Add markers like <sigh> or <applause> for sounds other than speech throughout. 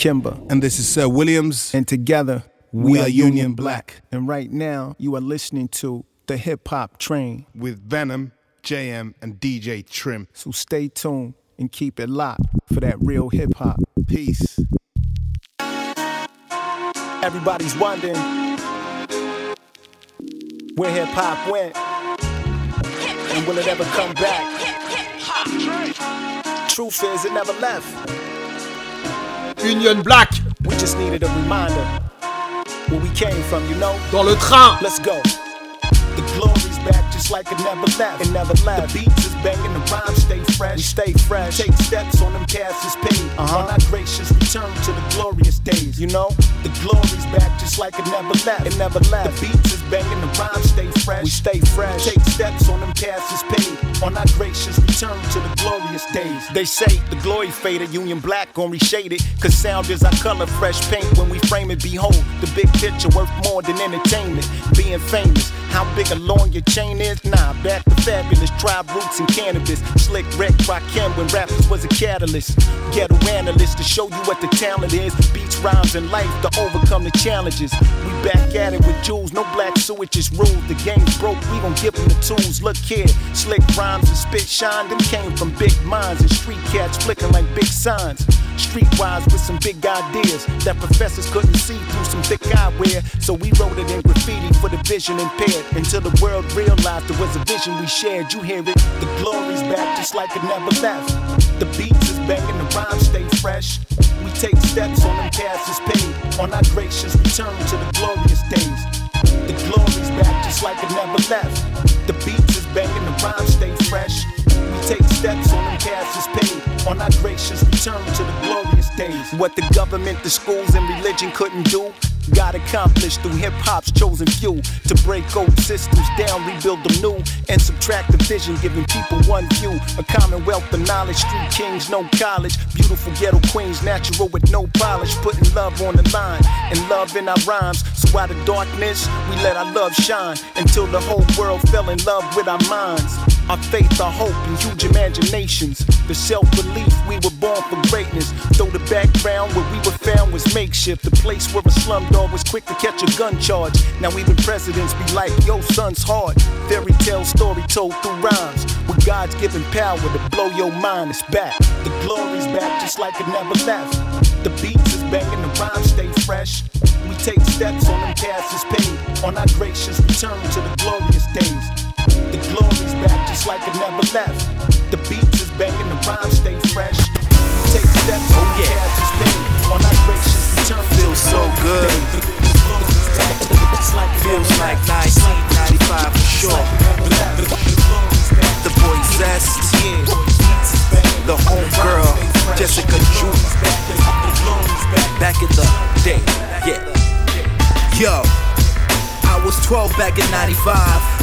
Kimber, And this is Sir Williams. and together We are Union Black. And right now, you are listening to the Hip Hop Train. with Venom, JM, and DJ Trim. So stay tuned and keep it locked for that real hip hop. Peace. Everybody's wondering where hip hop went and will it ever come back? Truth is, it never left. Union Black We just needed a reminder where we came from, you know? dans le train. Let's go. The glory's back just like it never left. It never left. The beats is banging, the rhymes stay fresh. We stay fresh. Take steps on them passes paid. Uh-huh. On our gracious return to the glorious days. You know, the glory's back just like it never left. It never left. The beats is banging, the rhymes stay fresh. We stay fresh. Take steps on them passes paid. On our gracious return to the glorious days. They say the glory faded, Union Black gon' reshade it. Cause sound is our color, fresh paint when we frame it. Behold, the big picture worth more than entertainment. Being famous, how big a long your chain is? Nah, back to fabulous. Tribe roots and cannabis. Slick Rick Rakim when rappers was a catalyst. Ghetto analyst to show you what the talent is. Beats, rhymes, and life to overcome the challenges. We back at it with jewels, no black sewage is ruled. The game's broke, we gon' give them the tools. Look here, slick rhymes and spit shine. Them came from big minds and street cats flicking like big signs. Streetwise with some big ideas that professors couldn't see through some thick eyewear. So we wrote it in graffiti for the vision impaired. Until the world realized there was a vision we shared. You hear it, the glory's back just like it never left. The beats is back and the rhymes stay fresh. We take steps on them passes paid. On our gracious return to the glorious days. The glory's back just like it never left. The beats is back and the rhymes stay fresh. We take steps on them passes paid. On our gracious return to the glorious days. What the government, the schools, and religion couldn't do. Got accomplished through hip hop's chosen few to break old systems down, rebuild them new, and subtract division, giving people one view. A commonwealth of knowledge, street kings, no college, beautiful ghetto queens, natural with no polish, putting love on the line and love in our rhymes. So out of darkness, we let our love shine until the whole world fell in love with our minds. Our faith, our hope, and huge imaginations. The self belief we were born for greatness. Though the background where we were found was makeshift, the place where a slum dog was quick to catch a gun charge. Now even presidents be like, yo, son's hard. Fairy tale story told through rhymes. With God's given power to blow your mind, it's back. The glory's back just like it never left. The beats is banging, the rhymes stay fresh. We take steps on them passes paid. On our gracious return to the glorious days. The glory's back just like it never left. The beats is in the rhymes stay fresh. Take steps oh, on the passes paid. On our gracious return Feels so good. Feels like left. 1995 for sure. The boy Zest, the homegirl, Jessica Drew. Back in the day, yeah. Yo, I was 12 back in 95.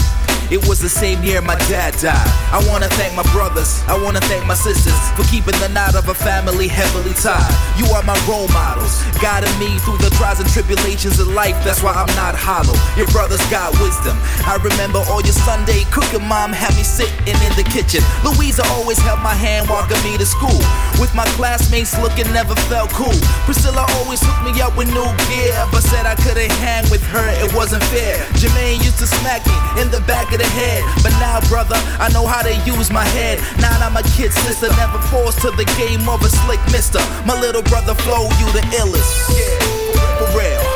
It was the same year my dad died. I wanna thank my brothers, I wanna thank my sisters for keeping the knot of a family heavily tied. You are my role models, guiding me through the trials and tribulations of life. That's why I'm not hollow. Your brothers got wisdom. I remember all your Sunday cooking, mom had me sitting in the kitchen. Louisa always held my hand walking me to school. With my classmates looking never felt cool. Priscilla always hooked me up with new gear, but said I couldn't hang with her, it wasn't fair. Jermaine used to smack me in the back of but now, brother, I know how to use my head. Now I'm a kid sister, never forced to the game of a slick mister. My little brother Flow, you the illest. Yeah, for real.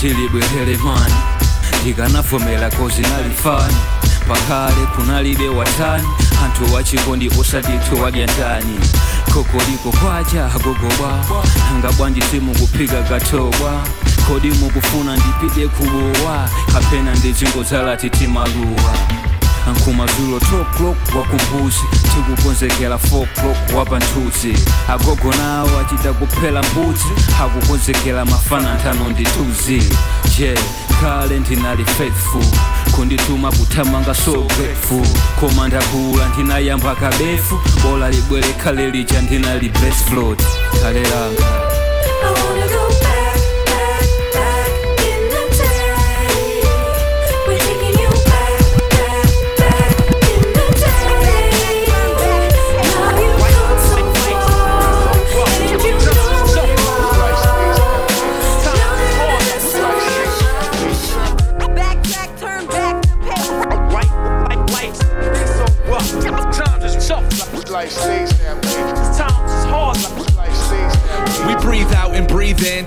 till ibwerelevani ndikanafomera kozinalifani pakale kunalibe watani. Anthu wachikondi osati ife wadyandani kokoliko kwacha hagogowa nanga bwanji katobwa kodi mukufuna ndipide kubowa. Kapena ndi zingo nkumazulo 2 wa wakumbuzi. Tikukonzekera 4 o'clock wapanthuzi agogo nawo achita kuphera mbudzi. Akukonzekera mafana nthano ndi tuzi. Je kale ndinali faithful kundituma kuthamanga so grateful. Koma ndakula ndinayamba kabefu. Bola libwere khale lija ndinali best float. Langa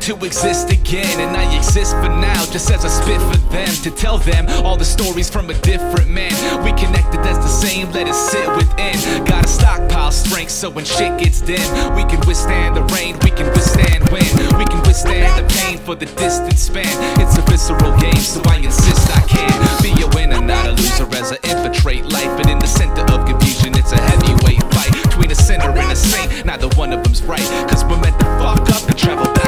to exist again. And I exist for now, just as I spit for them. To tell them all the stories from a different man. We connected as the same, let it sit within. Got a stockpile strength, so when shit gets dim, we can withstand the rain, we can withstand wind. We can withstand the pain for the distance span. It's a visceral game, so I insist I can be a winner, not a loser as I infiltrate life. And in the center of confusion, it's a heavyweight fight between a sinner and a saint. Neither one of them's right, cause we're meant to fuck up and travel back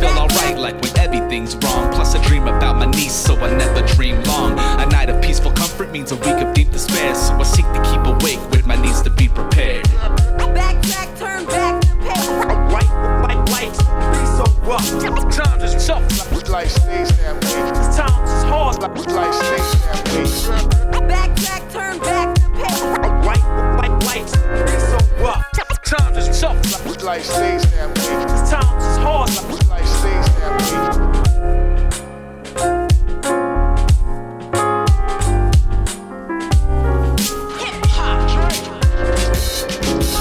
feel alright, like when everything's wrong. Plus, I dream about my niece, so I never dream long. A night of peaceful comfort means a week of deep despair, so I seek to keep awake with my needs to be prepared. Backtrack, turn back the page. Right, right, right. So what? Times is tough. Life stays that way. Times is hard. Life stays that way. Backtrack, turn back the page. Right, right, right. Times is tough. Life stays that way. Times is hard. Life stays that way.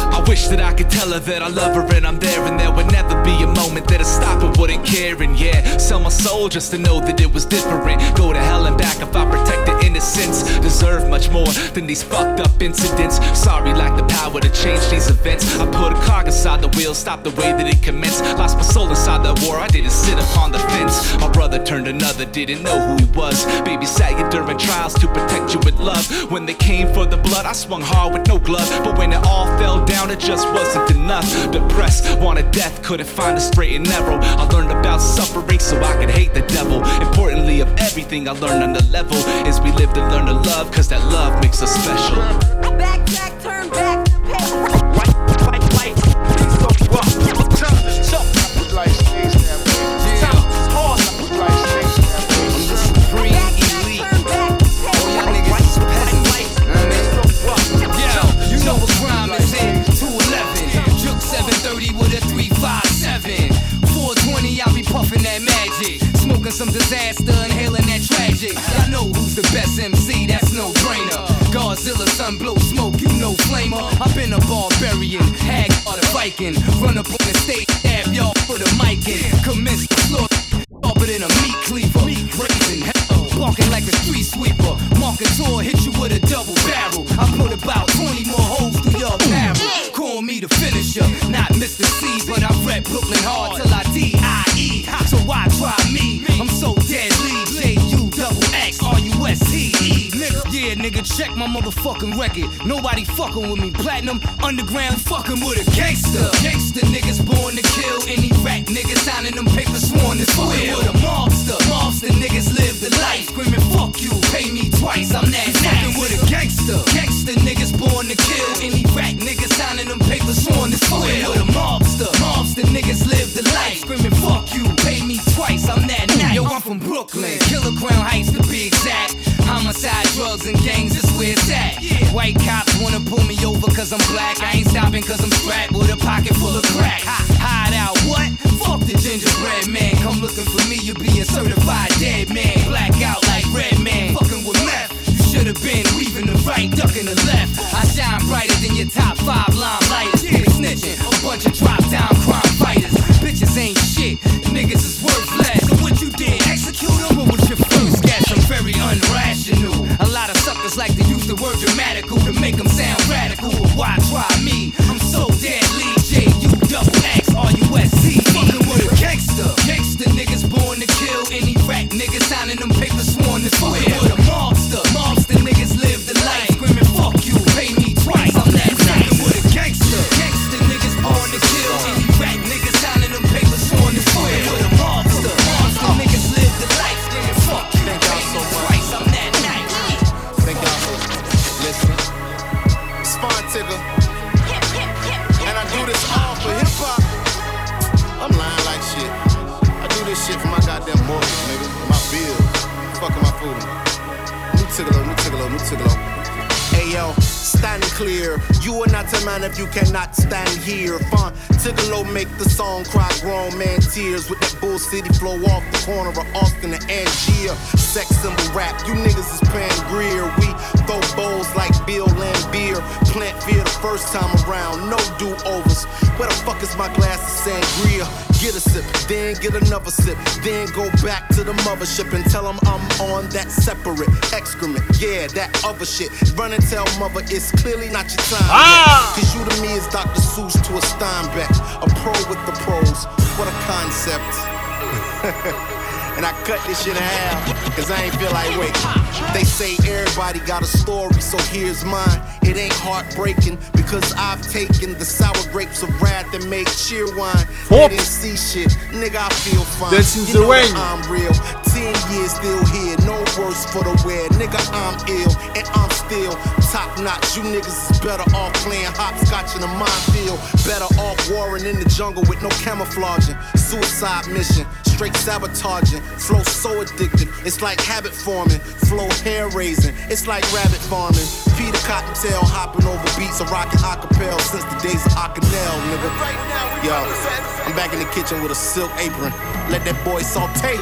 I wish that I could tell her that I love her and I'm there, and there would never be a moment that I stop and wouldn't care. And yeah, sell my soul just to know that it was different. Go to hell and back if I protect innocence. Deserve much more than these fucked up incidents. Sorry, lack the power to change these events. I put a cog inside the wheel, stop the way that it commenced. Lost my soul inside that war, I didn't sit upon the fence. My brother turned another, didn't know who he was. Baby sat you during trials to protect you with love. When they came for the blood, I swung hard with no glove. But when it all fell down, it just wasn't enough. Depressed, wanted death, couldn't find a straight and narrow. I learned about suffering so I could hate the devil. Importantly, of everything I learned on the level is we live to learn to love, cause that love makes us special. Backtrack, turn back the page. Motherfucking record. Nobody fucking with me. Platinum, underground, fucking with a gangster. Gangster niggas born to kill any rat niggas signing them papers sworn to fucking with a mobster. Mobster niggas live the life. Screaming, fuck you, pay me twice. I'm that cause I'm black. I ain't stopping cause I'm strapped That other shit. Run and tell mother it's clearly not your time. Ah! Cause you to me is Dr. Seuss to a Steinbeck. A pro with the pros. What a concept. <laughs> and I cut this shit in half, cause I ain't feel like wait. They say everybody got a story, so here's mine. It ain't heartbreaking because I've taken the sour grapes of wrath and made cheer wine. They didn't see shit, nigga, I feel fine. Dancing you the know that I'm real. Ten years still here, no worse for the wear. Nigga, I'm ill, and I'm still top notch. You niggas is better off playing hopscotch in a minefield. Better off warring in the jungle with no camouflaging. Suicide mission, straight sabotaging. Flow so addictive, it's like habit forming. Flow hair raising, it's like rabbit farming. Peter Cottontail hopping over beats of rockin' acapella since the days of Acanel, nigga. Yo, I'm back in the kitchen with a silk apron. Let that boy saute.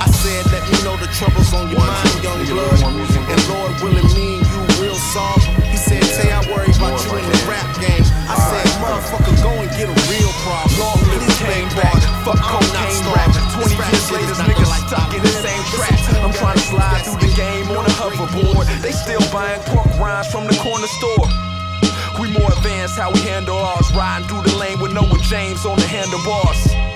I said, let me know the troubles on your mind, young blood. And Lord willing, me and you will solve. He said, Tay, I worry about you in the rap game. I said, motherfucker, go and get a real problem. Long live this bang back. Fuck cocaine rap. 20 years later, niggas stuck in the same trap. I'm trying to slide through the game on a hoverboard. They still buying pork rinds from the corner store. We more advanced how we handle ours. Riding through the lane with Noah James on the handlebars.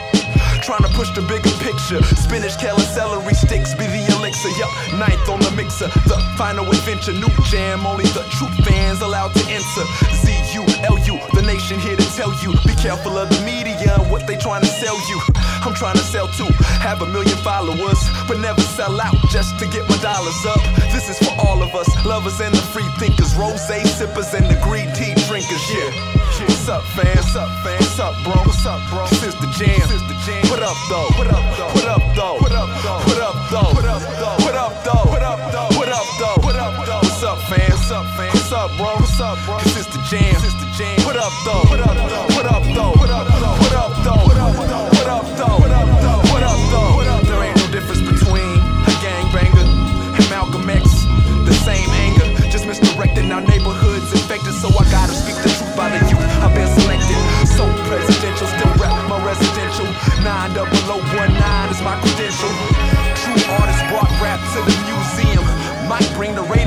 Trying to push the bigger picture. Spinach, kale, and celery sticks be the elixir. Yup, ninth on the mixer. The final adventure, new jam. Only the true fans allowed to enter. Z U L U, the nation here to tell you. Be careful of the media and what they trying to sell you. I'm trying to sell too. Have a million followers, but never sell out just to get my dollars up. This is for all of us, lovers and the free thinkers, rose sippers and the green tea drinkers. Yeah. What's up, fam? What's up, fam? What's up, bro? What's up, bro? This is the jam. This is the jam. What up, though? What up, though? What up, though? What up, though? What up, though? What up, though? What up, though? What up, though? What up, though? What up, though? What's up, fam? What's up, fam? What's up, bro? What's up, bro? This is the jam. This is the jam. Up, though? What up, though? What up, though? What up, though? What up, though? What up, though? What up, though? What up, though? 9019 is my credential. True artists brought rap to the museum. Might bring the Raiders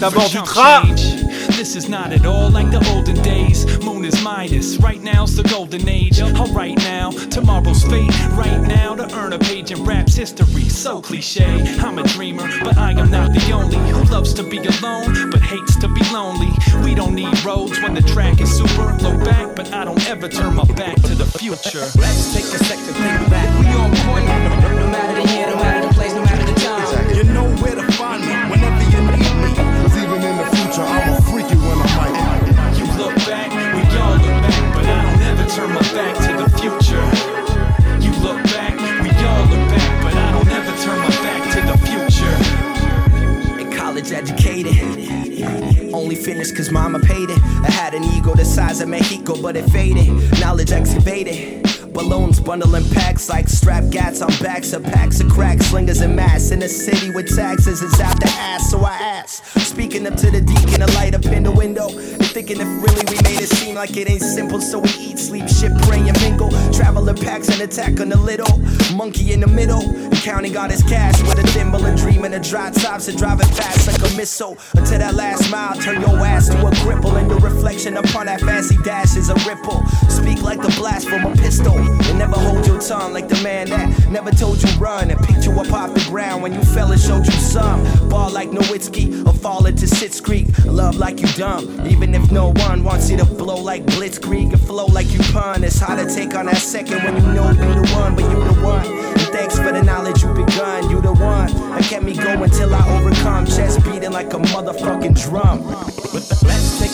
bord du chump train. This is not at all like the olden days. Moon is Midas, right now's the golden age. All right now, tomorrow's fate. Right now, to earn a page in rap's history. So cliche. I'm a dreamer, but I am not the only who loves to be alone, but hates to be lonely. We don't need roads when the track is super low back, but I don't ever turn my back to the future. Let's take a second, think back. We on point. No matter the year, no matter the place, no matter the time. You know where to find me finished cause mama paid it. I had an ego the size of Mexico, but it faded. Knowledge excavated. Balloons bundling packs like strap gats on backs of packs of crack slingers and mass in a city with taxes is out the ass. So I ask, speaking up to the deacon, a light up in the window, and thinking if really we made it seem like it ain't simple. So we eat, sleep, shit, pray, and mingle. Traveling packs and attack on the little monkey in the middle, counting all his cash with a thimble and dreaming of dry tops and driving fast like a missile until that last mile turn your ass to a cripple and your reflection upon that fancy dash is a ripple. Speak like the blast from a pistol and never hold your tongue like the man that never told you run and picked you up off the ground when you fell and showed you some. Ball like Nowitzki or fall into Sitz Creek. Love like you dumb, even if no one wants you to blow like Blitzkrieg and flow like you pun. It's hard to take on that second when you know you the one, but you the one. And thanks for the knowledge you begun. You the one that kept me going till I overcome. Chest beating like a motherfucking drum. Let's take a second,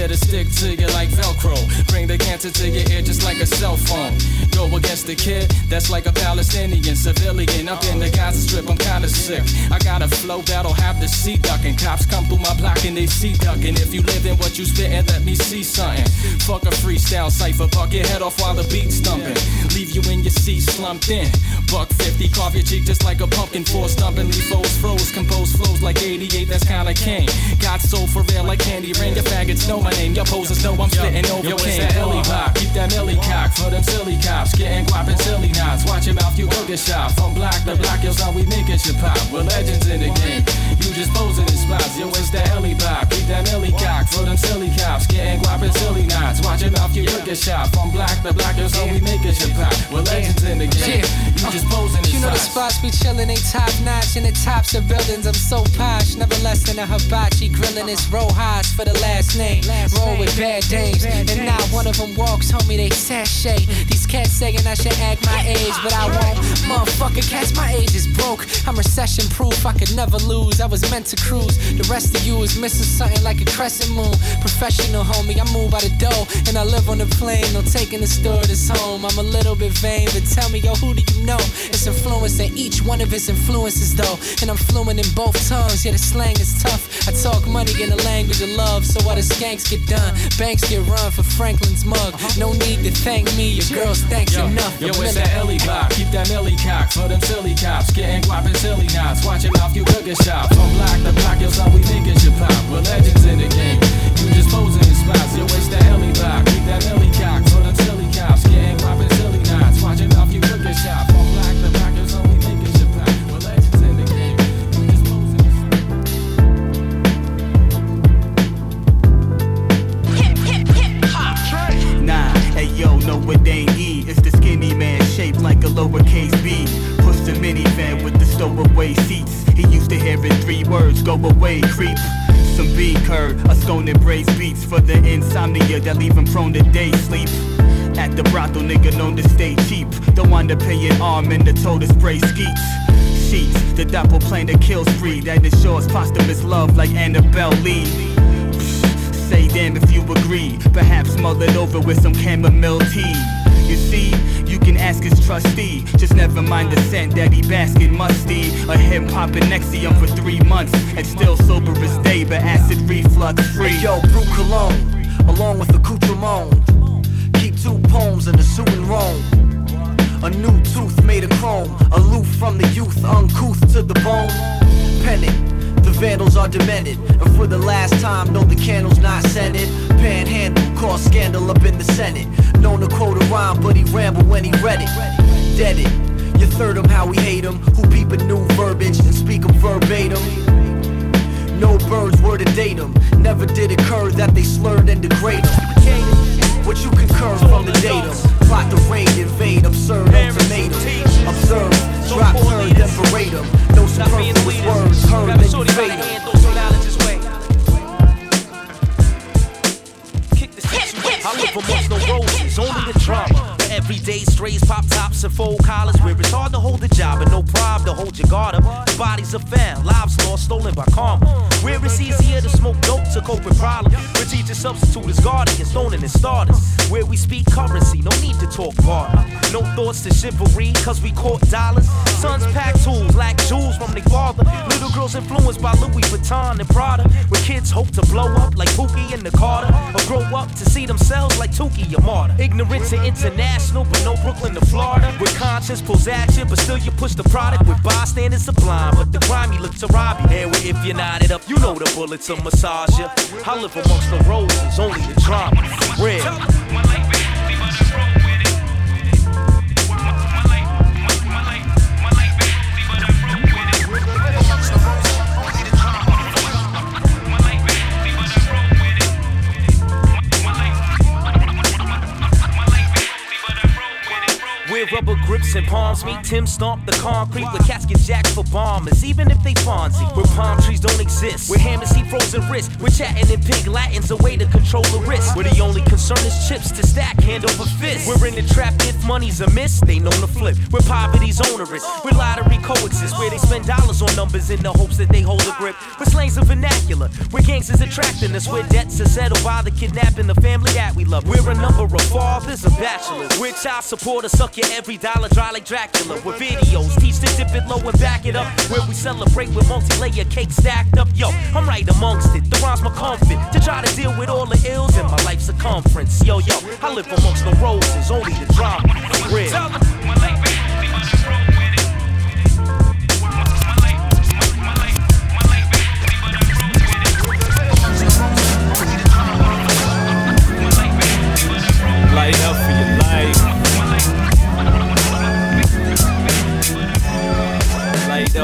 there to stick to you like Velcro. Bring the cancer to your ear just like a cell phone. Go against the kid that's like a Palestinian civilian. Up in the Gaza Strip, I'm kinda sick. I got a flow that'll have the seat ducking. Cops come through my block and they see ducking. If you live in what you spittin', let me see something. Fuck a freestyle cipher, buck your head off while the beat's thumping. Leave you in your seat slumped in. Buck 50, carve your cheek just like a pumpkin. Four stumping, leave foes froze. Compose flows like 88, that's kinda king. Got soul for real like candy rain. Your faggots know my name, your posers know I'm spitting over yo, it's king. That pop, keep that millie cock for them silly cops. Getting guap and silly knots. Watch your mouth, you go get shot. From black to black, yo, son, we make it your pop. We're legends in the game. You just posing in spots, yo, it's that Ellie pop. Keep that millie cock for them silly cops. Getting guap and silly knots. Watch your mouth, you go get shot. From black to black, yo, son, we make it your pop. We're legends in the game. You just posing in spots. You know the spots we chillin', they top notch. In the tops of buildings, I'm so posh. Never less than a hibachi. Grillin' this Rojas for the last name. Roll with bad dames. And now one of them walks, homie, they sashay. These cats saying I should act my age, but I won't. Motherfucker, cats, my age is broke. I'm recession proof, I could never lose. I was meant to cruise. The rest of you is missing something like a crescent moon. Professional, homie, I move by the dough. And I live on the plane, no taking the store this home. I'm a little bit vain, but tell me, yo, who do you know? It's influencing each one of his influences, though. And I'm fluent in both tongues, yeah, the slang is tough. I talk money in the language of love, so while the skanks get done, banks get run for Franklin's mug. Uh-huh. No need to thank me, your girls thanks Yo, enough. yo, it's that Ellie vibe. Keep that Millie cock for them silly cops. Getting guap and silly knots. Watch your mouth, you cooking shop. From block to block, yo, son, we think it should pop. We're legends in the game. You just posing in spots. you waste that Ellie vibe. Keep that Millie cock for the silly cops. Getting guap and silly knots. Watch your mouth, you cooking shop. From block to block, yo, son, we think it should pop. We're legends in the game. You just posing in spots. Nah, hey yo, no it ain't E. It's the skinny man shaped like a lowercase b. Push the minivan with the stowaway seats. He used to hear in three words, go away, creep. Some beat curd, a stone embrace beats for the insomnia that leave him prone to day sleep. At the brothel, nigga known to stay cheap. Don't wind up paying arm in the toe to spray skeets. Sheets, the double plane that kills spree that ensures posthumous love like Annabel Lee. Say damn if you agree. Perhaps mull it over with some chamomile tea. You see, can ask his trustee. Just never mind the scent that he basking musty. A him popping Nexium for three months and still sober as day, but acid reflux free. Yo, brew cologne, along with accoutrement. Keep two poems in the suit and Rome. A new tooth made of chrome, aloof from the youth, uncouth to the bone. Pennant, vandals are demented. And for the last time, no, the candle's not scented. Panhandle, cause scandal up in the Senate. Known to quote a rhyme, but he rambled when he read it. Dead it. You third him how we hate him. Who peep a new verbiage and speak 'em verbatim. No birds were to date him. Never did occur that they slurred and degrade him. What you concur from the datum? Plot the raid, invade, absurd ultimatum. Observe, drop turn, then. Hold your guard up. Bodies are found, lives lost, stolen by karma. Where it's easier to smoke dope to cope with problems. Where teacher substitute is guarding and stoning and starters. Where we speak currency, no need to talk barter. No thoughts to chivalry, cause we caught dollars. Sons pack tools, lack jewels from their father. Little girls influenced by Louis Vuitton and Prada. Where kids hope to blow up like Pookie and the Carter. Or grow up to see themselves like Tukey or Marta. Ignorant to international, but no Brooklyn to Florida. Where conscience pulls at you, but still you push the product. With bystanders sublime, but the grimy look to rob you. And if you're knotted up, you know the bullets will massage you. I live amongst the roses, only the drama. Real. Rubber grips and palms meet, Tim stomp the concrete with casket jacks for bombers, even if they Fonzie. Where palm trees don't exist, where hammers see frozen wrists, we're chatting in pig Latins, a way to control the risk. Where the only concern is chips to stack hand over fist. We're in the trap if money's a miss, they know to flip. Where poverty's onerous, where lottery coexists, where they spend dollars on numbers in the hopes that they hold a grip. Where slang's a vernacular, where gangsters attracting us, where debts are settled by the kidnapping the family that we love. We're a number of fathers and bachelors, where child support suck your every dollar dry like Dracula. With videos, teach to dip it low and back it up. Where we celebrate with multi-layer cake stacked up. Yo, I'm right amongst it. The rhymes my comfort to try to deal with all the ills in my life's circumference. Yo, yo, I live amongst the roses, only the drama. Real.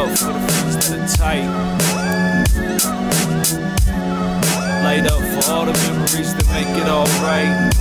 Up for the ones that are tight. light up for all the memories that make it alright.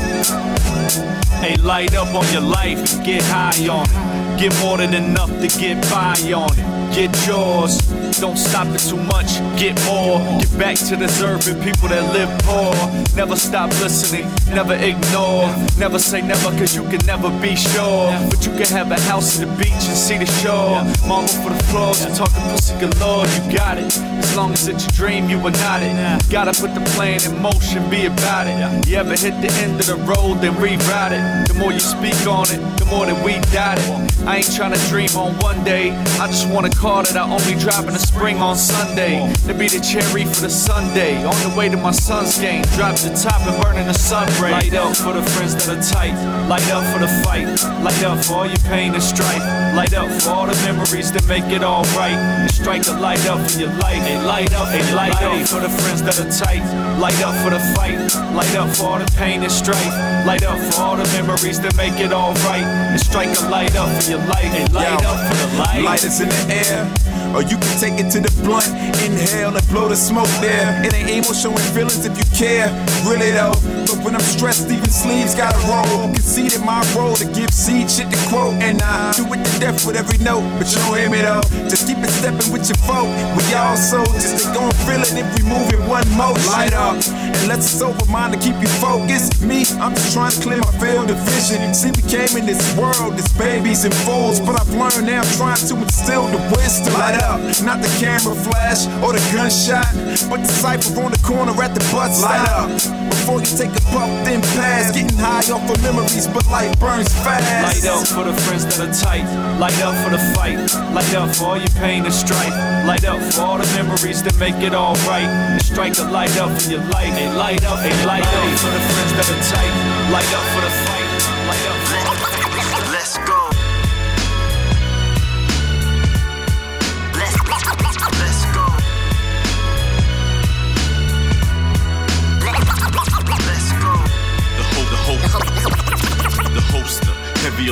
Hey, light up on your life get high on it. Get more than enough to get by on it. Get yours. Don't stop it too much. Get more. Get back to deserving people that live poor. Never stop listening. Never ignore. Never say never, cause you can never be sure. But you can have a house at the beach and see the shore. Marble for the floors and talking pussy galore. You got it. As long as it's your dream, you are not it. Gotta put the plan in motion, be about it. You ever hit the end of the road, then reroute it. The more you speak on it, the more that we doubt it. I ain't tryna dream on one day. I just want a car that I only drive in the spring on Sunday. To be the cherry for the Sunday. On the way to my son's game. Drop the top and burning the sun ray. Light up for the friends that are tight. Light up for the fight. Light up for all your pain and strife. Light up for all the memories that make it alright. And strike a light up for your life. Hey, light up, hey, light up for the friends that are tight. Light up for the fight. Light up for all the pain and strife. Light up for all the memories that make it alright. And strike a light up for your life. Hey, light Yo, up for the light. Light is in the air. Or you can take it to the blunt, inhale and blow the smoke there. It ain't emo showing feelings if you care, really though. But when I'm stressed, even sleeves gotta roll. Conceded my role to give seed shit to quote, and I do it to death with every note. But you don't hear me though. Just keep it stepping with your folk. We all soldiers, they gon' feel it if we move in one motion. Light up, and let's sober mind to keep you focused. Me, I'm just trying to clear my field of vision. See, we came in this world as babies and fools, but I've learned now trying to instill the wisdom. Light up, not the camera flash or the gunshot, but the cipher on the corner at the bus stop. Light up, before you take a puff, then pass. Getting high off of memories, but life burns fast. Light up for the friends that are tight. Light up for the fight. Light up for all your pain and strife. Light up for all the memories that make it alright. And strike a light up for your life. Hey, light up, hey, light up for the friends that are tight. Light up for the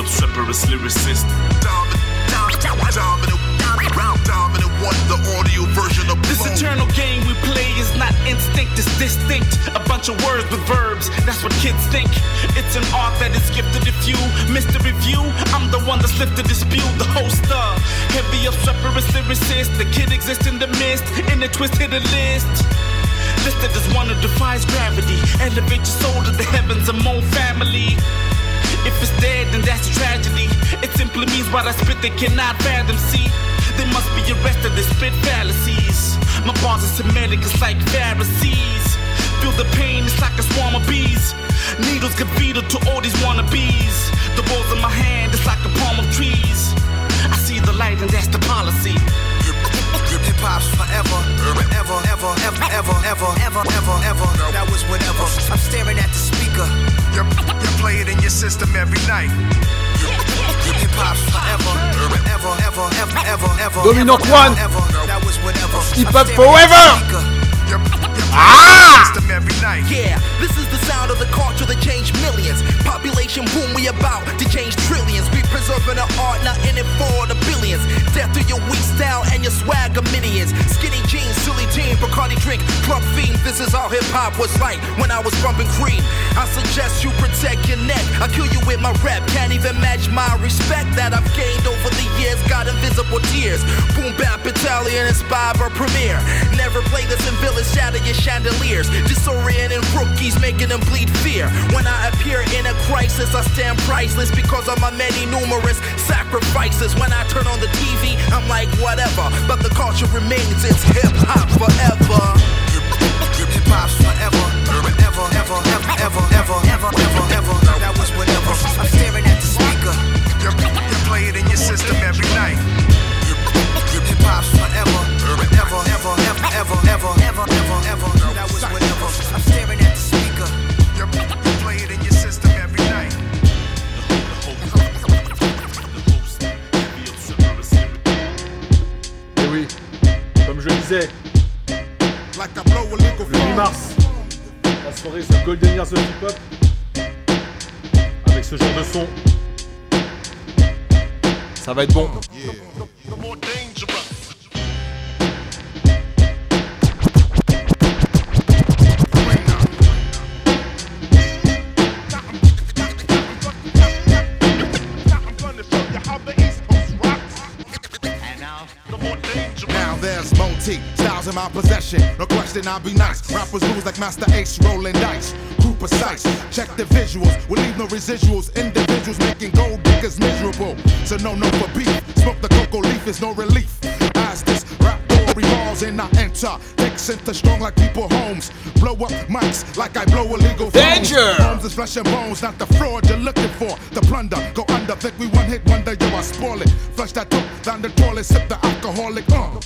lyricist. Of This eternal game we play is not instinct, it's distinct. A bunch of words with verbs, that's what kids think. It's an art that is gifted if you miss the review. I'm the one that's lifted dispute, the hoster. Heavy obstreperous lyricist, the kid exists in the mist, in the twisted list. Listed as one who defies gravity. Elevate your soul to the heavens among family. If it's dead, then that's a tragedy. It simply means what I spit they cannot fathom. See, they must be arrested. They spit fallacies. My bars are Semitic, it's like Pharisees. Feel the pain, it's like a swarm of bees. Needles get feeded to all these wannabes. The balls in my hand, it's like a palm of trees. I see the light, and that's the policy. Hip hop's forever, ever, ever, ever, ever, ever, ever, ever, ever. That was whatever. I'm staring at the speaker play it in your system every night. Hip hop forever, ever, ever, ever, ever, ever. One. Hip hop forever speaker. You, you Ah! your system every night. Yeah, this is the sound of the culture that changed millions. Population boom, we about to change trillions. We preserving the art, not in it for the billions. Death to your weak style and your swagger minions. Skinny jeans, silly teen, Bacardi drink, club fiend. This is all hip hop was like when I was bumping cream. I suggest you protect your neck. I kill you with my rep. Can't even match my respect that I've gained over the years. Got invisible tears. Boom bap Italian inspired premiere. Never play this in village, shatter your chandeliers. Disorienting rookies, making them bleed fear. When I appear in a crisis, I stand priceless because of my many numerous sacrifices. When I turn on the TV, I'm like, whatever. But the culture remains, it's hip hop forever. Hip hop forever. Ever, ever, ever, ever, ever, ever, ever, ever. That was whatever. I'm staring at the speaker. You, you play it in your system every night. Hip hop forever, ever, ever, ever. Ever, ever, ever, ever, ever. That was whatever. I'm staring at the speaker. You, play it in your system every night. Et oui, comme je le disais, le 8 mars, la soirée The Golden Years of Hip Hop, avec ce genre de son, ça va être bon. There's multi styles in my possession. No question, I'll be nice. Rappers lose like Masta Ace rolling dice. Crew precise. Check the visuals. We leave no residuals. Individuals making gold diggers miserable. So no, no for beef. Smoke the cocoa leaf is no relief. As this door revolves and I enter. Take center strong like people homes. Blow up mics like I blow illegal. Danger! Homes is flesh and bones, not the fraud you're looking for. The plunder, go under. Think we one hit wonder, yo, I spoil it. Flush that dope down the toilet, sip the alcoholic. Uh.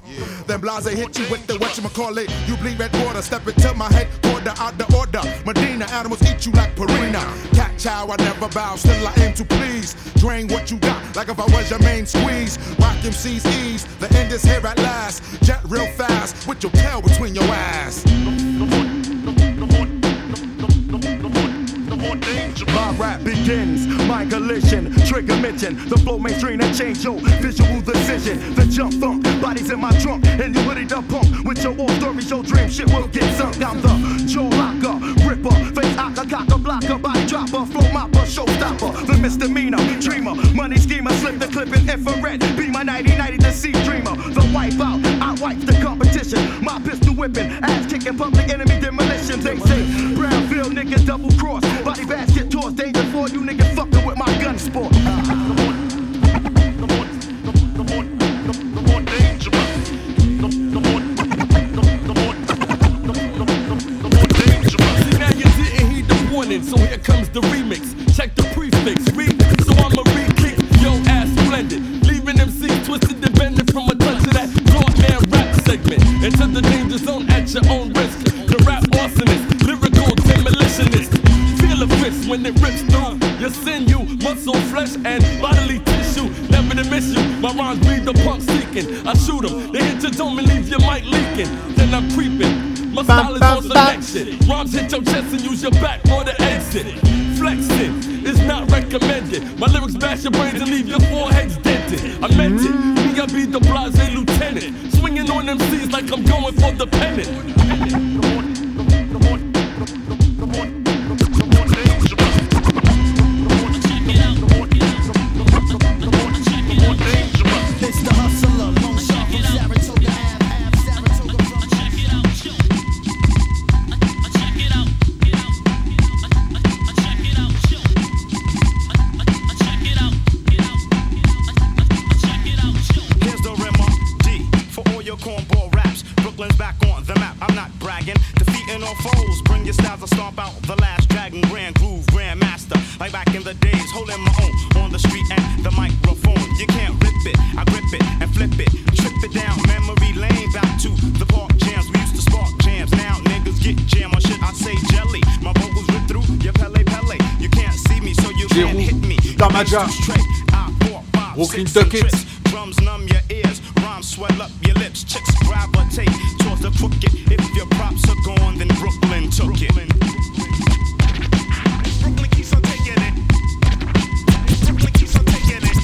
Then blase hit you with the whatchamacallit. You bleed red water, step into my head, quarter out the order. Medina animals eat you like Purina. Cat chow, I never bow, still I aim to please. Drain what you got, like if I was your main squeeze. Rock MC's ease, the end is here at last. Jet real fast, with your tail between your ass. My rap begins, my collision, trigger mention. The flow mainstream and change your visual decision. The jump thump, bodies in my trunk, and you ready to pump. With your war stories, your dream shit will get sunk. I'm the jaw locker, ripper, face aka, cocker, blocker, body dropper, flow mopper, showstopper. The misdemeanor, dreamer, money schemer, slip the clip in infrared. Be my 90-90 the sea dreamer. The wipe out, I wipe the competition. My pistol whipping, ass kicking, the enemy demolition. They say Brownsville niggas double cross, body basket toss, danger for you niggas fucking with my gun sport. See, now you didn't heed the warning, so here comes the remix. Check the prefix, read, so I'ma re-kick yo your own risk. The rap arsonist, lyrical demolitionist. Feel a fist when it rips through your sinew, muscle, flesh, and bodily tissue. Never to miss you. My rhymes breed the punk seeking. I shoot 'em, they hit your dome and leave your mic leaking. Then I'm creeping. My style is on selection. Rhymes hit your chest and use your back for the exit. Flexing is not recommended. My lyrics bash your brains and leave your foreheads dented. I meant it. Them like I'm going for the pennant. Duckets. Drums numb your ears, rhymes swell up your lips, chicks gravitate towards the crooked. If your props are gone, then Brooklyn took Brooklyn it. Brooklyn keeps on taking it. Brooklyn keeps on taking it.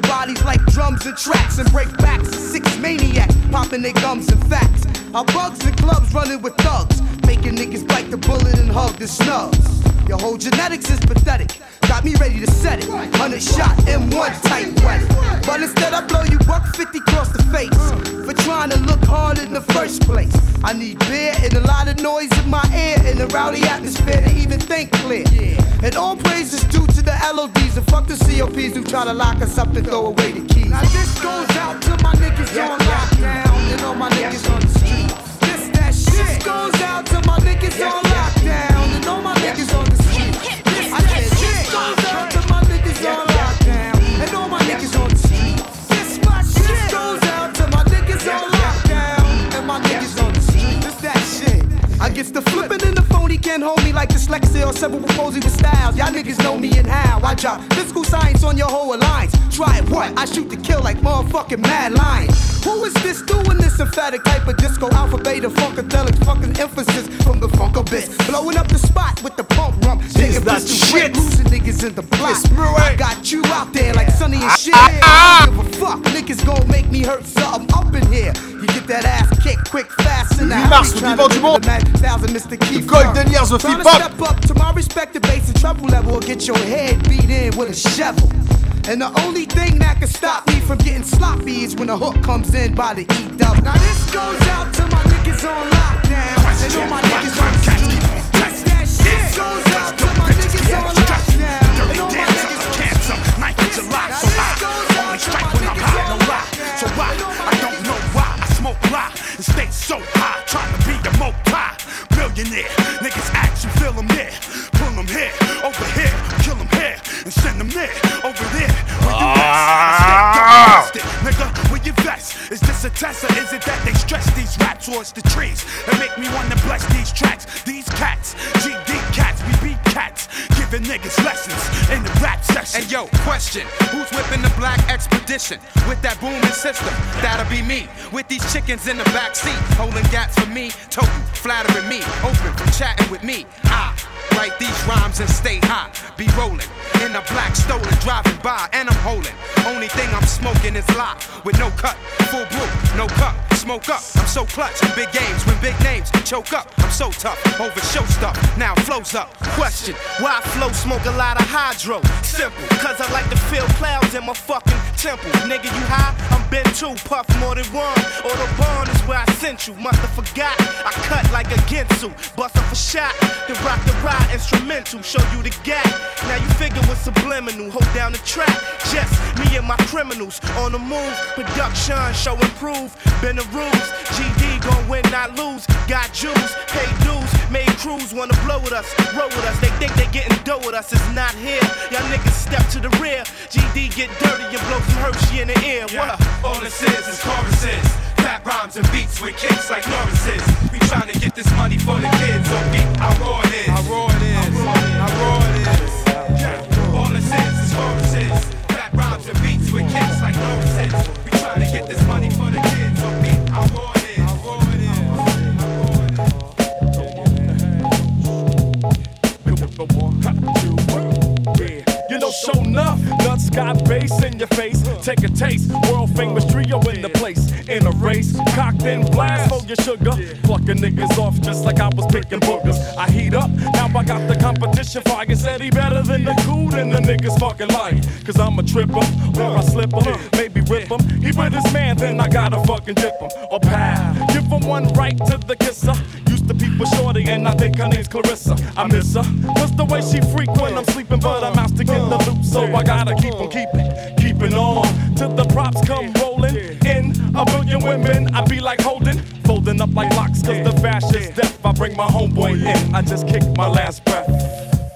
Bodies like drums and tracks and break backs. Six maniacs popping their gums and facts. Our bugs and clubs running with thugs, making niggas bite the bullet and hug the snubs. Your whole genetics is pathetic. Got me ready to set it. 100 shot M1 tight wet. But instead I blow you buck 50 across the face for trying to look hard in the first place. I need beer and a lot of noise in my ear and a rowdy atmosphere to even think clear. And all praise is due to the LODs and fuck the COPs who try to lock us up and throw away the keys. Now this goes out to my niggas on lockdown and all my niggas on the street. This that shit. This goes out to my niggas on lockdown shit. I the flipping and the phony can't hold me like dyslexia or cerebral palsy with styles. Y'all niggas know me and how I drop physical science on your whole alliance. Try it, what? I shoot to kill like motherfucking mad lion. Who is this doing this emphatic type of disco alpha beta funkadelic fucking emphasis from the funk abyss? Blowing up the spot with the pump rum. Taking that pistol shit. losing niggas in the block. I got you out there like Sunny and shit. I don't give a fuck. Niggas gon' make me hurt something up in here. You get that ass kicked quick, fast, and 8 mars, au Divan du Monde. The Golden Years Hop. Step up to my respective bass and treble level or get your head beat in with a shovel. And the only thing that can stop me from getting sloppy is when a hook comes in by the E dub. Now this goes out to my niggas on lockdown. And all my niggas on the street. That shit. This goes out to my niggas on lockdown. Test or is it that they stretch these rap towards the trees and make me wanna bless these tracks? These cats, GD cats, we beat cats, giving niggas lessons in the rap session. Hey yo, question. Who's whipping the black expedition with that booming system? That'll be me. With these chickens in the back seat, holding gats for me, toting, flattering me, open from chatting with me. I write these rhymes and stay high. Be rolling in a black stolen, driving by, and I'm holding. Only thing I'm smoking is lie with no cut, full brew, no cup. Smoke up, I'm so clutch in big games when big names choke up. I'm so tough, over show stuff, now flows up. Question, why flow smoke a lot of hydro? Simple, cause I like to feel clouds in my fucking temple. Nigga, you high? I'm been two, puff more than one. Autobahn is where I sent you, must have forgot. I cut like a Ginsu, bust up a shot. Then rock the ride instrumental, show you the gap. Now you figure what's subliminal, hold down the track. Just me and my criminals on the move. Production, show improve. Been the rules, GD gon' win, not lose. Got Jews, pay dues, made crews wanna blow with us, roll with us. They think they getting dough with us, it's not here. Y'all niggas step to the rear. GD get dirty and blow some Hershey in the ear. What? All this is is choruses. Rap rhymes and beats with kicks like Norris's. We tryna get this money for the kids on beat. How raw it is. How raw like Norris's. We tryna get this money for the kids got bass in your face. Take a taste. World famous trio in the place. In a race. Cocked and blast for your sugar. Plucking niggas off just like I was picking boogers. I heat up, now I got the competition fire. Said he better than the cool than the niggas fucking lying. Cause I'm a tripper, or I slip him, maybe rip him. He with his man, then I gotta fucking dip him. Or pal, give him one right to the kisser. Used be Shorty, and I think her name's Clarissa. I miss her. Cause the way she freak when I'm sleeping, but I'm out to get the loot, so I gotta keep on keeping, keeping on. Till the props come rolling in. A million women, I be like holding, folding up like locks, cause the fashion's death. I bring my homeboy in, I just kick my last breath.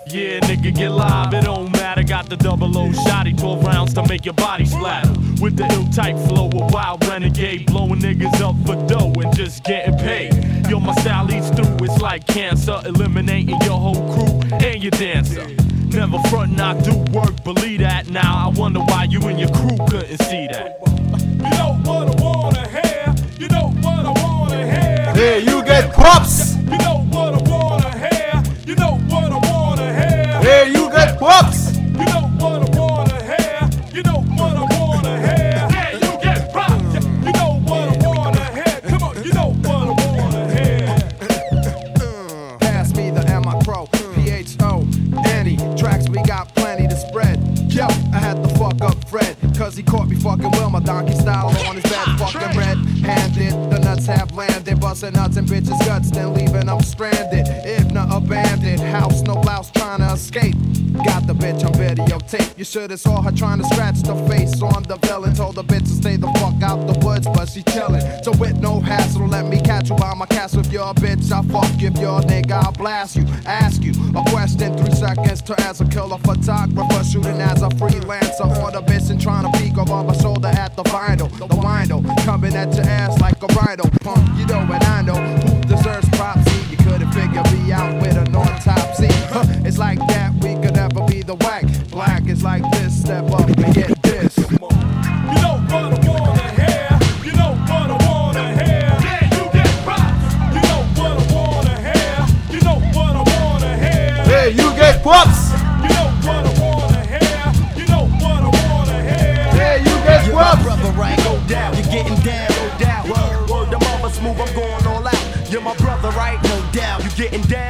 Yeah, nigga, get live, it don't matter. Got the double O shotty, 12 rounds to make your body splatter. With the ill type flow, a wild renegade, blowing niggas up for dough and just getting paid. Yo, my style eats through, it's like cancer, eliminating your whole crew and your dancer. Never front, I do work, believe that now. I wonder why you and your crew couldn't see that. You know what I wanna hear, you know what I wanna hear. Hey, you get props. You know what I wanna hear, you know what I wanna hear. Hey, you get props. Busting nuts and bitches' guts, then leaving them stranded. If not abandoned, house, no blouse, videotape. You should have saw her trying to scratch the face on the villain. Told the bitch to stay the fuck out the woods, but she chillin'. So with no hassle, let me catch you by my castle. If you're a bitch, I fuck. If you're a nigga, I'll blast you. Ask you a question, three seconds to answer. Killer photographer, shooting as a freelancer. On the mission, trying to peek over my shoulder at the vinyl. The window coming at your ass like a rhino. Pump, you know what I know who deserves props. Like this, step up and get this. You know what I wanna hear, you know what I wanna hear. Yeah, you get props. You know what I wanna hear, you know what I wanna hear. Hey, you get props. You know what I wanna hear, you know what I wanna hear. Hey, you get You're my props. brother, right? No doubt. You're getting down, no doubt. Word, word, the mother smooth, I'm going all out. You're my brother, right? No doubt. you're getting down,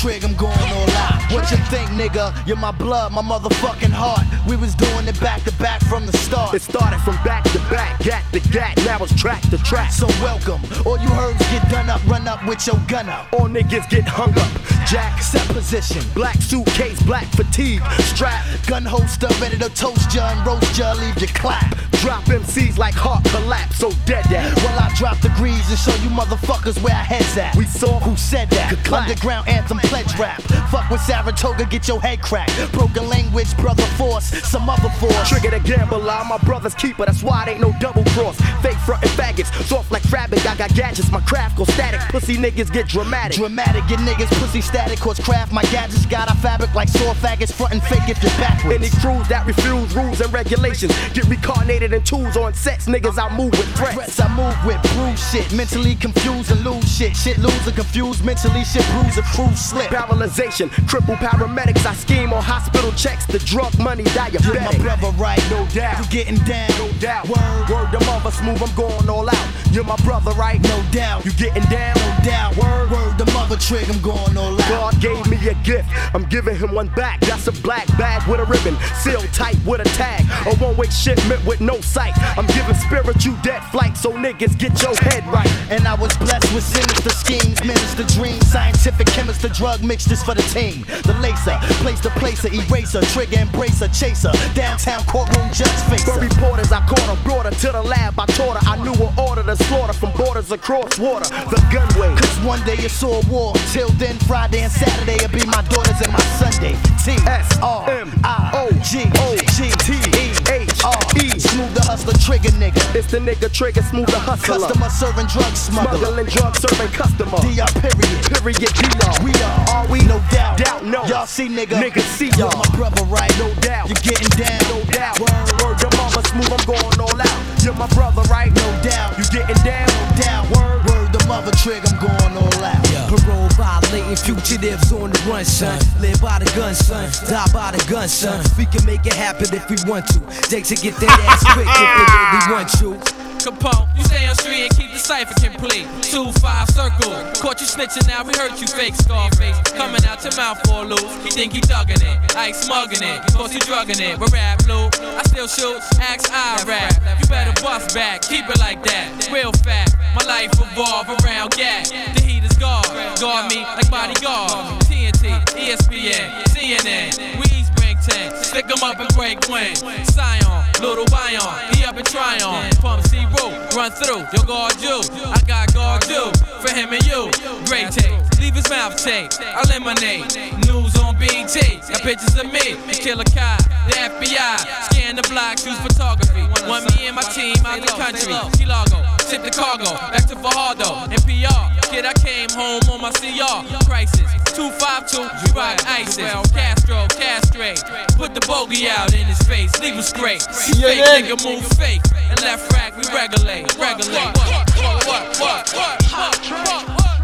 trig, I'm going all out. What you think, nigga? You're my blood, my motherfucking heart. We was doing it back to back from the start. It started from back to back, gat to gat, now it's track to track. So welcome. All you heard get done up, run up with your gun up. All niggas get hung up. Jack, Set position. black suitcase, black fatigue, strap, Gun holster ready to toast ya and roast ya, leave you clap. Drop MCs like heart collapse, so dead that. Well, I drop degrees and show you motherfuckers where our heads at. We saw Who said that? Underground anthem pledge rap. Fuck with Saratoga, get your head cracked. Broken language, brother force, some other force. Trigger the gambler, I'm my brother's keeper, that's why it ain't no double cross. Fake frontin' faggots, soft like fabric, I got gadgets, my craft go static, pussy niggas get dramatic. Dramatic, your niggas pussy static, cause craft my gadgets got a fabric like sore faggots, front and fake if you're backwards. Any crews that refuse rules and regulations get reincarnated in tools on sets, niggas I move with threats. I move with, bruise shit, mentally confused and lose shit. Shit lose and confused, mentally shit bruise and crew slip. Paralyzation, triple paramedics, I scheme on hospital checks, the drug money You're my brother, right? No doubt. You getting down? No doubt. Word. Word the mother smooth, I'm going all out. You're my brother, right? No doubt. You getting down? No doubt. Word. Word, the mother trick, I'm going all out. God gave me a gift, I'm giving him one back. That's a black bag with a ribbon, sealed tight with a tag. A one way shipment with no sight. I'm giving spiritual dead flight, so niggas get your head right. And I was blessed with sinister schemes, minister dreams, scientific chemist, drug mixtures for the team. The laser, place to placer, eraser, trigger embracer, chaser, downtown courtroom judge For facer. reporters, I caught her, brought her to the lab. I taught her, I knew her order to slaughter from borders across water. The gunway. Cause one day you saw a war. Till then, Friday and Saturday it'll be my daughters and my Sunday. T S R I O G O G T E H R E. Smooth the hustler trigger nigga. It's the nigga trigger, smooth the hustler. Customer serving drug smuggler. Smuggling drugs, serving customer. DR period. Period, D-Law. We are, are we? No doubt. Doubt, no. Y'all see nigga. Niggas see You're y'all. my brother, right? No doubt. You getting down? No doubt. Word, word, your mama smooth, I'm going all out. You're my brother, right? No doubt. You getting down? No doubt. Word, Word, the mother trig, I'm going all out. Parole violating fugitives on the run, son. Live by the gun, son. Die by the gun, son. We can make it happen if we want to. Jakes to get that ass quick if they really want you. Capone. You stay on street and keep the cipher complete. Two five circle. Caught you snitching now, we hurt you fake Scarface. Coming out your mouth for loose. He think he thugging it. Ice smugging it. Cause you drugging it. But rap blue. I still shoot. Axe I rap. You better bust back. Keep it like that. Real fact. My life revolve around gas. The heat is guard. Guard me like bodyguard. TNT, ESPN, CNN. We East bring 10. Stick 'em up and break wing. Scion, little Bion. He up and try on. Pump C root. Run through. Yo, guard you. I got guard you. For him and you. Great tape. Leave his mouth tape. Eliminate. News on BT. Got pictures of me. Killer Kai. The FBI. Scan the block, Use photography. Want me and my team out the country. Key Largo. Tip the cargo. Back to Fajardo. And PR. Kid, I came home on my CR. Crisis. 252. You rock ISIS. Well, Castro. Castrate. Put the bogey out in his face. Leave him straight. You fake nigga move fake. And left rack. We regulate. Regulate. What? What? What? What? What? What? What?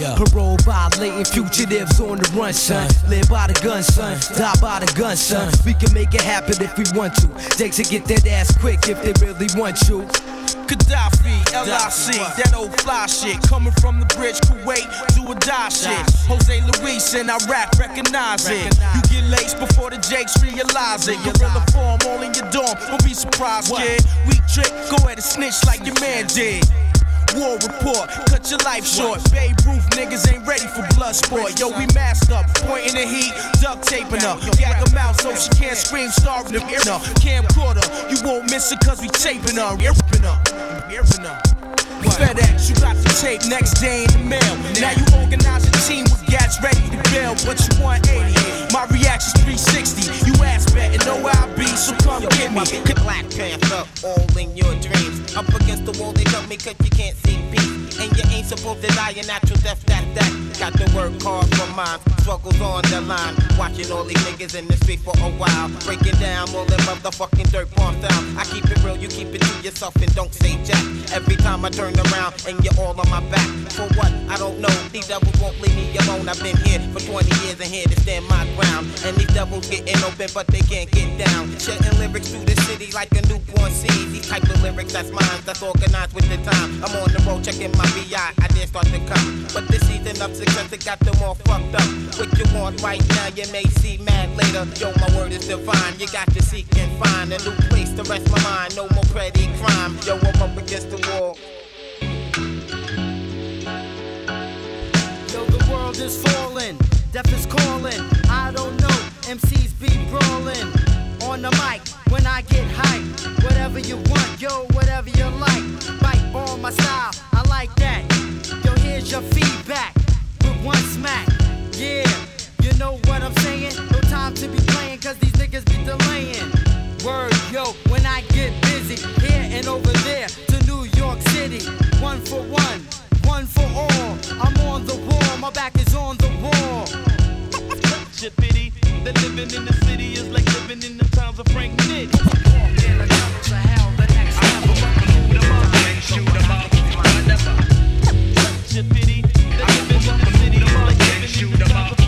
Yeah. Parole violating fugitives on the run, son. Live by the gun, son. Die by the gun, son. We can make it happen if we want to. Take to get that ass quick if they really want you. Gaddafi, LIC, that old fly shit. Coming from the bridge, Kuwait, do or die shit. Jose Luis in Iraq, recognize it. You get laced before the Jakes realize it. Gorilla form all in your dorm, don't be surprised, kid. Weak trick, go ahead and snitch like your man did. War report, cut your life short. Babe Ruth niggas ain't ready for blood sport. Yo, we masked up, pointing the heat, duct taping her. Gag her mouth so she can't scream, starving the ear. No, camcorder, you won't miss it cause we taping her. Earping her, earping her. FedEx, you got the tape next day in the mail. Now you organize a team with gats ready to bail, but you want 80. My reaction's 360. You ass betting, get me. Black Panther, all in your dreams. Up against the wall, they tell me cause you can't see peace. And you ain't supposed to die a natural death, that, that. Got to work hard for mine. Struggles on the line. Watching all these niggas in the street for a while. Breaking down all them motherfucking dirt bomb down. I keep it real, you keep it to yourself and don't say jack. Every time I turn around and you're all on my back. For what? I don't know. These devils won't leave me alone. I've been here for 20 years and here to stand my ground. And these devils getting open, but they can't get down. Shedding lyrics through the city like a newborn seed. These type of lyrics, that's mine, that's organized with the time. I'm on the road checking my I dare start to come. But this season of success, it got them all fucked up. What you want right now, you may see mad later. Yo, my word is divine. You got to seek and find a new place to rest my mind. No more petty crime. Yo, I'm up against the wall. Yo, the world is falling, death is calling. I don't know, MCs be brawling. On the mic, when I get hyped, whatever you want, yo, whatever you like. Bite on my style, I like that. Here's your feedback with one smack. Yeah, you know what I'm saying? No time to be playing, cause these niggas be delaying. Word, yo, when I get busy, here and over there to New York City. One for one, one for all. I'm on the wall, my back is on the wall. <laughs> Your pity, the living in the city is like living in the towns of Frank Nick. Your pity, the living in the city. Like living in the towns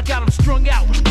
I got them strung out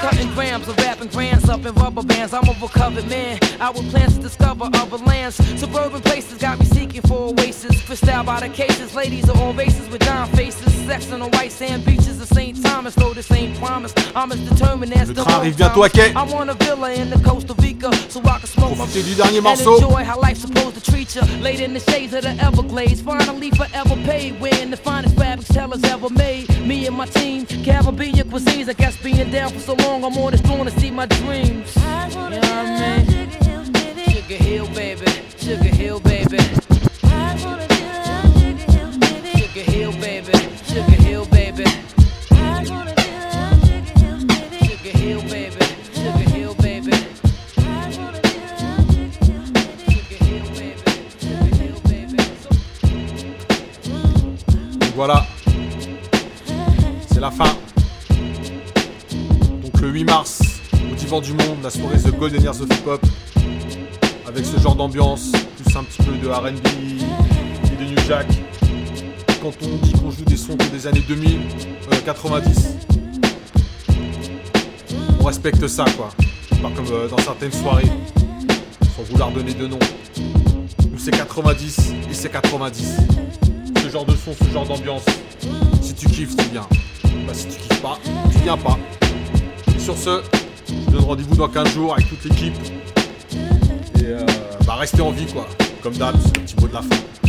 cutting grams of rapping grands up in rubber bands. I'm a recovered man. Out with plans to discover other lands. Suburban places got me seeking for oasis. Out by the cases. Ladies are all races with dime faces. Sex on the white sand beaches of St. Thomas. Though this ain't promise. I'm as determined as the train road arrive bientôt à promise. quai. I want a villa in the Costa Rica so I can smoke my du dernier and morceau. enjoy how life's supposed to treat you. Laid in the shades of the Everglades, finally forever paid. Wearing the finest fabrics tellers ever made. Me and my team, Caribbean cuisines. I guess being down for so long, I'm on this throne to see my dreams. You know what I mean? Sugar Hill, baby. Sugar Hill, baby. Sugar Hill, baby. Sugar Hill, baby. Sugar Hill, baby. Sugar Hill, baby. Donc voilà, c'est la fin. Donc le 8 mars, au Divan du Monde, la soirée The Golden Years of Hip Hop, avec ce genre d'ambiance, plus un petit peu de RB et de New Jack. Quand on dit qu'on joue des sons des années 2000, euh, 90, on respecte ça quoi. Pas comme euh, dans certaines soirées, sans vouloir donner de nom. Nous c'est 90 et c'est 90 ce genre de son, ce genre d'ambiance. Si tu kiffes, tu viens. Bah, si tu kiffes pas, tu viens pas. Sur ce, je vous donne rendez-vous dans 15 jours avec toute l'équipe. Et euh, bah, restez en vie, quoi. Comme d'hab, c'est le petit mot de la fin.